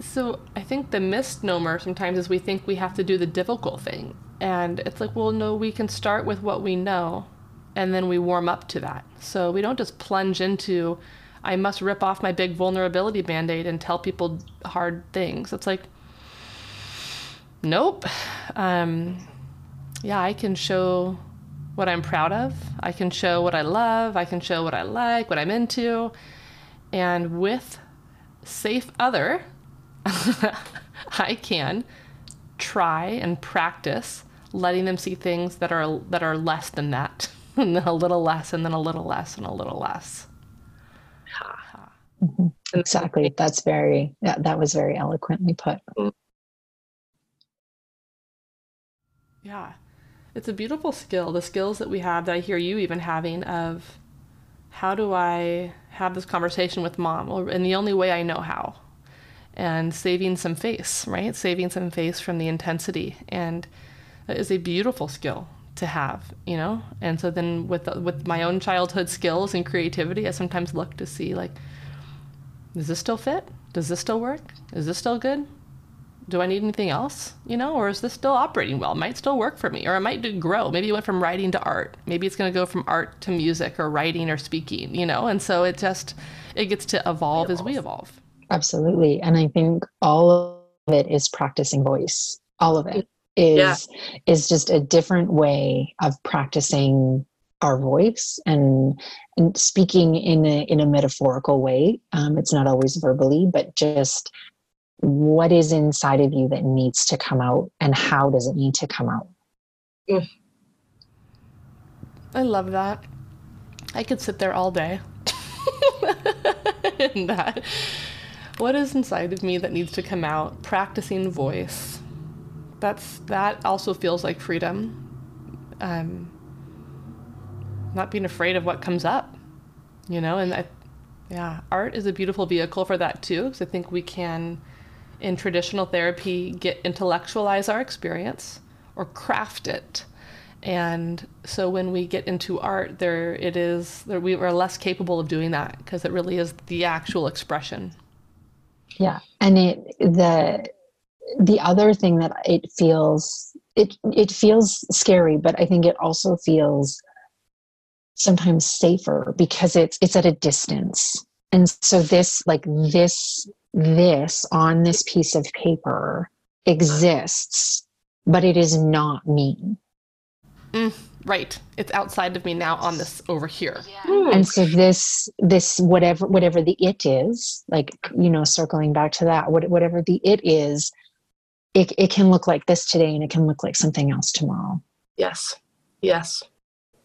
So I think the misnomer sometimes is we think we have to do the difficult thing. And it's like, well, no, we can start with what we know and then we warm up to that. So we don't just plunge into, I must rip off my big vulnerability band aid and tell people hard things. It's like, nope. Um, yeah, I can show what I'm proud of. I can show what I love. I can show what I like, what I'm into. And with safe other, I can try and practice letting them see things that are that are less than that, and then a little less, and then a little less, and a little less. Mm-hmm. Exactly. That's very yeah, that was very eloquently put. Yeah. It's a beautiful skill. The skills that we have that I hear you even having of how do I have this conversation with mom in the only way I know how? And saving some face, right? Saving some face from the intensity. And that is a beautiful skill to have, you know? And so then with with my own childhood skills and creativity, I sometimes look to see like does this still fit? Does this still work? Is this still good? Do I need anything else? You know, or is this still operating well? It might still work for me, or it might grow. Maybe it went from writing to art. Maybe it's going to go from art to music or writing or speaking, you know? And so it just, it gets to evolve as we evolve. Absolutely. And I think all of it is practicing voice. All of it is, yeah. is just a different way of practicing our voice and, and speaking in a, in a metaphorical way. Um, it's not always verbally, but just what is inside of you that needs to come out and how does it need to come out? I love that. I could sit there all day. In that. What is inside of me that needs to come out? Practicing voice. That's that also feels like freedom. Um, not being afraid of what comes up you know and I, yeah art is a beautiful vehicle for that too because i think we can in traditional therapy get intellectualize our experience or craft it. And so when we get into art there it is there, we are less capable of doing that because it really is the actual expression. Yeah. And it the the other thing that it feels it it feels scary but i think it also feels sometimes safer because it's it's at a distance. And so this like this this on this piece of paper exists but it is not me. Mm, right. It's outside of me now on this over here. Hmm. And so this this whatever whatever the it is, like you know, circling back to that, what, whatever the it is, it, it can look like this today and it can look like something else tomorrow. Yes. Yes.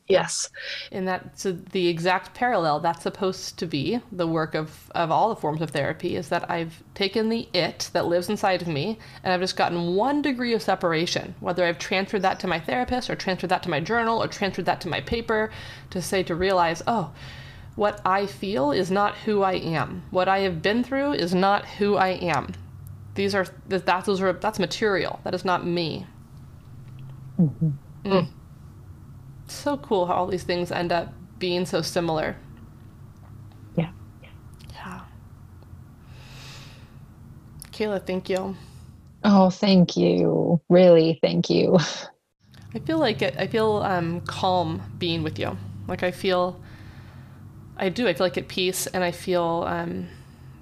Yes. And that's so the exact parallel that's supposed to be the work of, of all the forms of therapy is that I've taken the it that lives inside of me and I've just gotten one degree of separation, whether I've transferred that to my therapist or transferred that to my journal or transferred that to my paper to say to realize, oh, what I feel is not who I am. What I have been through is not who I am. These are that those are that's material. That is not me. Mm-hmm. Mm. So cool how all these things end up being so similar. Yeah. Yeah. Kayla, thank you. Oh, thank you. Really, thank you. I feel like it, I feel um, calm being with you. Like I feel, I do. I feel like at peace, and I feel um,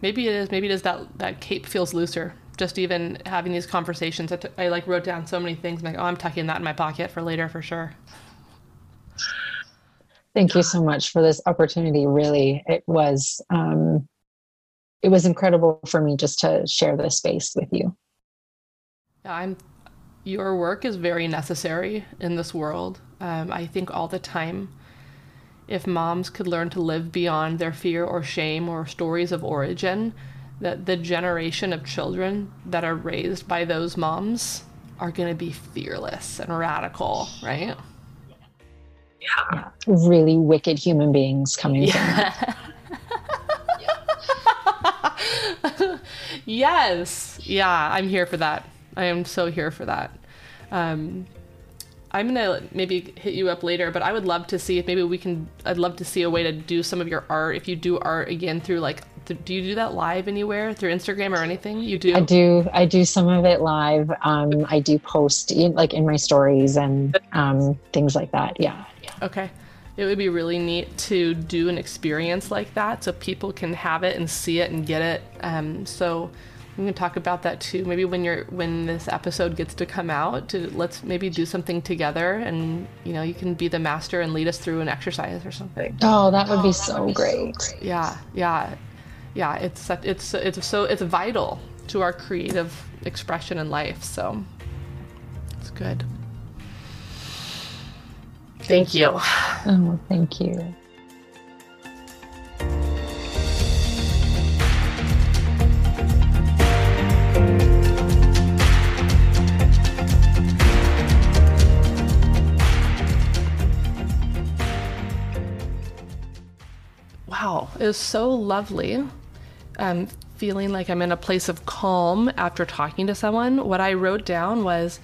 maybe it is. Maybe it is that that cape feels looser. Just even having these conversations, I, t- I like wrote down so many things. I'm like, oh, I'm tucking that in my pocket for later for sure. Thank you so much for this opportunity. Really, it was um, it was incredible for me just to share this space with you. I'm. Your work is very necessary in this world. Um, I think all the time, if moms could learn to live beyond their fear or shame or stories of origin, that the generation of children that are raised by those moms are going to be fearless and radical, right? Yeah. Yeah, really wicked human beings coming from that. yes. Yeah, I'm here for that. I am so here for that. Um, I'm gonna maybe hit you up later, but I would love to see if maybe we can. I'd love to see a way to do some of your art. If you do art again through like, th- do you do that live anywhere through Instagram or anything? You do. I do. I do some of it live. Um, I do post in, like in my stories and um, things like that. Yeah. Okay. It would be really neat to do an experience like that so people can have it and see it and get it. Um, so we can talk about that too. Maybe when you're when this episode gets to come out, to let's maybe do something together and you know you can be the master and lead us through an exercise or something. Oh, that would be so great. Yeah, yeah, yeah. It's it's it's so it's vital to our creative expression in life. So it's good. Thank you. Oh, thank you. Wow, it was so lovely. Um, feeling like I'm in a place of calm after talking to someone. What I wrote down was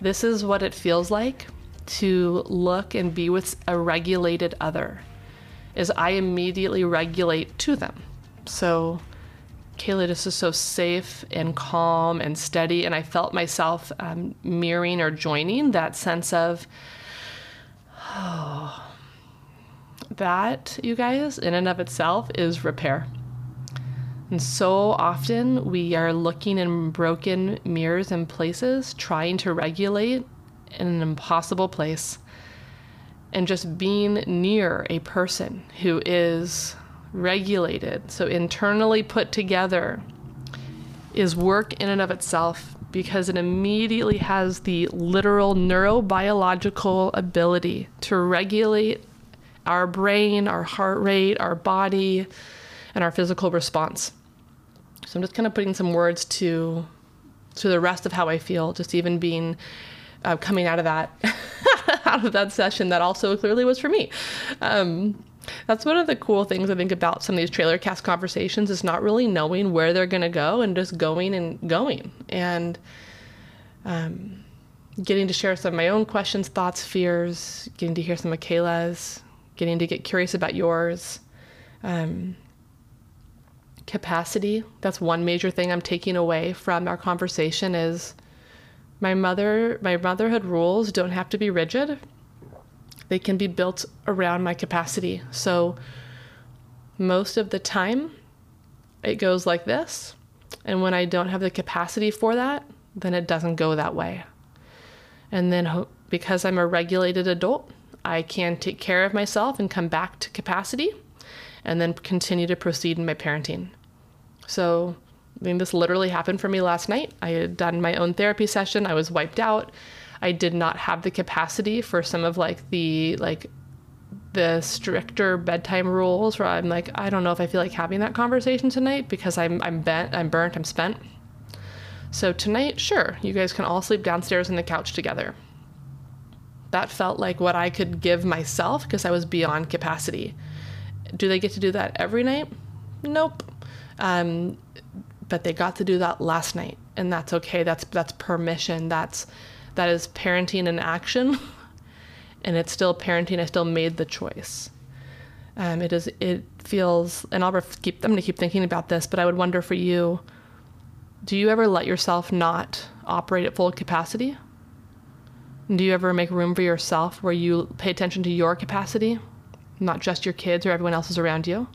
this is what it feels like to look and be with a regulated other is I immediately regulate to them. So Kayla just is so safe and calm and steady, and I felt myself um, mirroring or joining that sense of, oh, that, you guys, in and of itself is repair. And so often we are looking in broken mirrors and places, trying to regulate in an impossible place. And just being near a person who is regulated, so internally put together, is work in and of itself because it immediately has the literal neurobiological ability to regulate our brain, our heart rate, our body, and our physical response. So I'm just kind of putting some words to to the rest of how I feel, just even being uh, coming out of that out of that session that also clearly was for me. Um, that's one of the cool things I think about some of these trailer cast conversations is not really knowing where they're going to go and just going and going and um, getting to share some of my own questions, thoughts, fears, getting to hear some of Kayla's, getting to get curious about yours. Um, capacity that's one major thing i'm taking away from our conversation is my mother my motherhood rules don't have to be rigid. They can be built around my capacity. So most of the time it goes like this. And when i don't have the capacity for that then it doesn't go that way. And then because I'm a regulated adult, I can take care of myself and come back to capacity and then continue to proceed in my parenting. So, I mean, this literally happened for me last night. I had done my own therapy session. I was wiped out. I did not have the capacity for some of like the like the stricter bedtime rules where I'm like, I don't know if I feel like having that conversation tonight because I'm I'm bent, I'm burnt, I'm spent. So tonight, sure, you guys can all sleep downstairs on the couch together. That felt like what I could give myself because I was beyond capacity. Do they get to do that every night? Nope. Um, but they got to do that last night, and that's okay. That's that's permission. That's that is parenting in action, and it's still parenting. I still made the choice. Um, it is. It feels, and I'll keep. I'm going to keep thinking about this, but I would wonder for you. Do you ever let yourself not operate at full capacity? Do you ever make room for yourself where you pay attention to your capacity, not just your kids or everyone else's around you?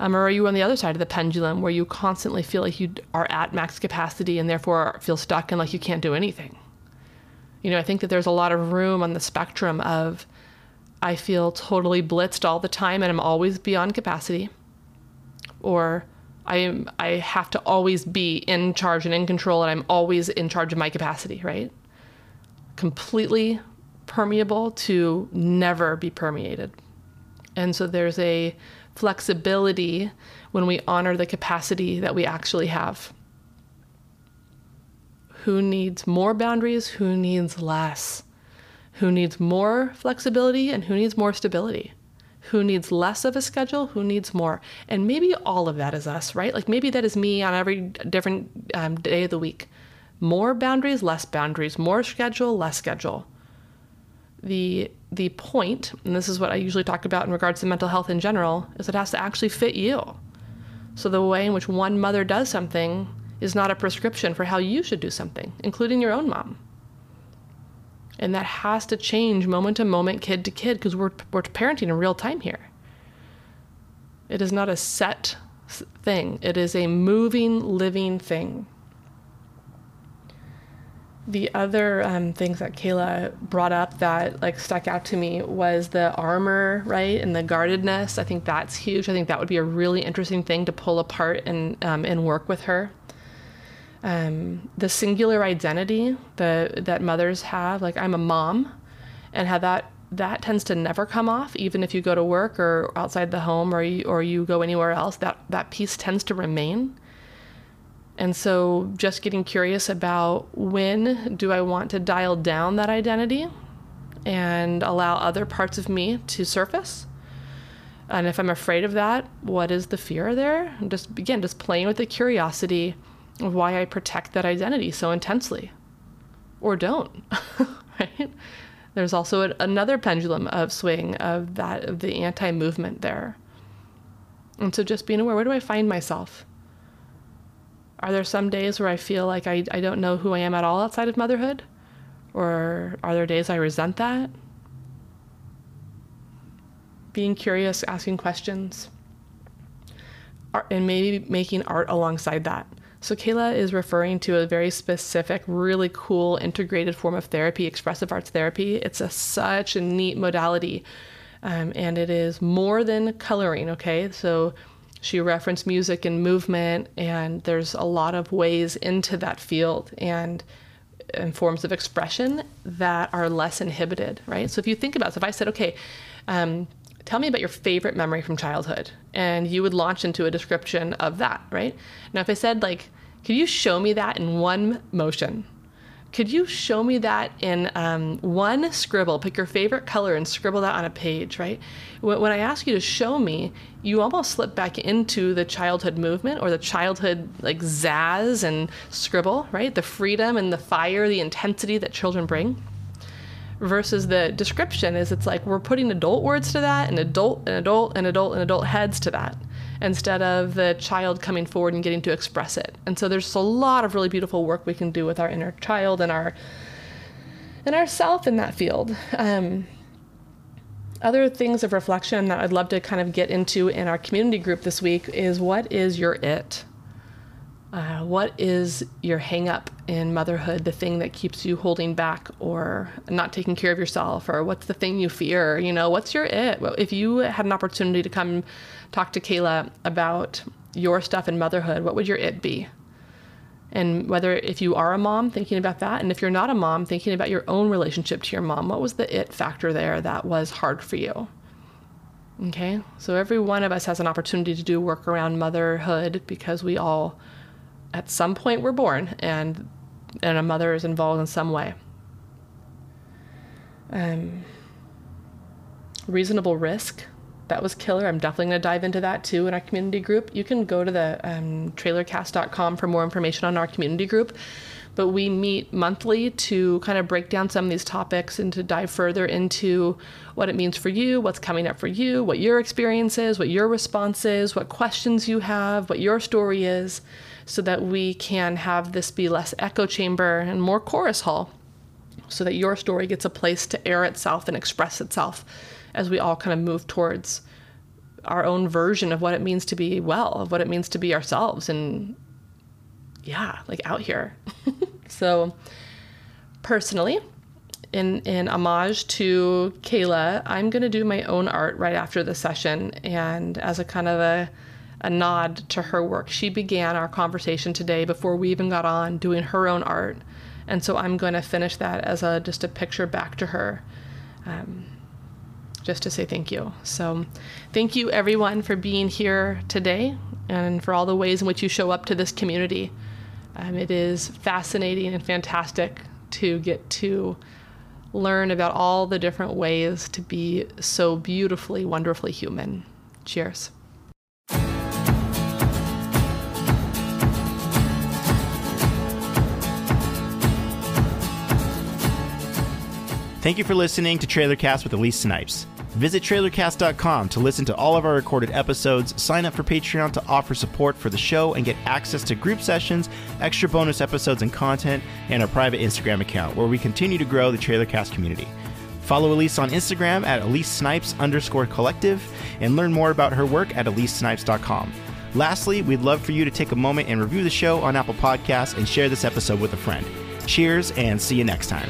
Um, or are you on the other side of the pendulum where you constantly feel like you are at max capacity and therefore feel stuck and like you can't do anything? You know, I think that there's a lot of room on the spectrum of I feel totally blitzed all the time and I'm always beyond capacity, or I am I have to always be in charge and in control and I'm always in charge of my capacity, right? Completely permeable to never be permeated. And so there's a flexibility when we honor the capacity that we actually have. Who needs more boundaries? Who needs less? Who needs more flexibility and who needs more stability? Who needs less of a schedule? Who needs more? And maybe all of that is us, right? Like maybe that is me on every different um, day of the week. More boundaries, less boundaries, more schedule, less schedule. The the point, and this is what I usually talk about in regards to mental health in general, is it has to actually fit you. So the way in which one mother does something is not a prescription for how you should do something, including your own mom. And that has to change moment to moment, kid to kid, because we're, we're parenting in real time here. It is not a set thing, it is a moving, living thing the other um, things that Kayla brought up that like stuck out to me was the armor, right, and the guardedness. I think that's huge. I think that would be a really interesting thing to pull apart and um, and work with her. Um, the singular identity the that mothers have, like I'm a mom, and how that that tends to never come off, even if you go to work or outside the home or you, or you go anywhere else. That that piece tends to remain. And so just getting curious about when do I want to dial down that identity and allow other parts of me to surface? And if I'm afraid of that, what is the fear there? And just again, just playing with the curiosity of why I protect that identity so intensely or don't, right? There's also a, another pendulum of swing of that of the anti-movement there. And so just being aware, where do I find myself? Are there some days where I feel like I, I don't know who I am at all outside of motherhood? Or are there days I resent that? Being curious, asking questions, and maybe making art alongside that. So, Kayla is referring to a very specific, really cool integrated form of therapy, expressive arts therapy. It's a, such a neat modality. Um, and it is more than coloring, okay? So, she referenced music and movement, and there's a lot of ways into that field and, and forms of expression that are less inhibited, right? So if you think about, so if I said, okay, um, tell me about your favorite memory from childhood, and you would launch into a description of that, right? Now, if I said, like, could you show me that in one motion? Could you show me that in um, one scribble? Pick your favorite color and scribble that on a page, right? When I ask you to show me, you almost slip back into the childhood movement or the childhood like zazz and scribble, right? The freedom and the fire, the intensity that children bring. Versus the description is it's like we're putting adult words to that and adult and adult and adult and adult heads to that instead of the child coming forward and getting to express it. And so there's a lot of really beautiful work we can do with our inner child and our and ourself in that field. Um, other things of reflection that I'd love to kind of get into in our community group this week is what is your it? Uh, what is your hang up in motherhood, the thing that keeps you holding back or not taking care of yourself, or what's the thing you fear? You know, what's your it? If you had an opportunity to come talk to Kayla about your stuff in motherhood, what would your it be? And whether if you are a mom, thinking about that, and if you're not a mom, thinking about your own relationship to your mom, what was the it factor there that was hard for you? Okay, so every one of us has an opportunity to do work around motherhood because we all, at some point, were born and and a mother is involved in some way. Um, reasonable risk that was killer. I'm definitely going to dive into that too in our community group. You can go to the um, trailercast.com for more information on our community group. But we meet monthly to kind of break down some of these topics and to dive further into what it means for you, what's coming up for you, what your experience is, what your response is, what questions you have, what your story is, so that we can have this be less echo chamber and more chorus hall, so that your story gets a place to air itself and express itself as we all kind of move towards our own version of what it means to be well, of what it means to be ourselves and yeah, like out here. so personally, in in homage to Kayla, I'm gonna do my own art right after the session and as a kind of a a nod to her work. She began our conversation today before we even got on doing her own art. And so I'm going to finish that as a just a picture back to her. Um, just to say thank you. So, thank you everyone for being here today and for all the ways in which you show up to this community. Um, it is fascinating and fantastic to get to learn about all the different ways to be so beautifully, wonderfully human. Cheers. Thank you for listening to Trailercast with Elise Snipes. Visit trailercast.com to listen to all of our recorded episodes, sign up for Patreon to offer support for the show, and get access to group sessions, extra bonus episodes and content, and our private Instagram account where we continue to grow the Trailercast community. Follow Elise on Instagram at Elise Snipes underscore collective and learn more about her work at EliseSnipes.com. Lastly, we'd love for you to take a moment and review the show on Apple Podcasts and share this episode with a friend. Cheers and see you next time.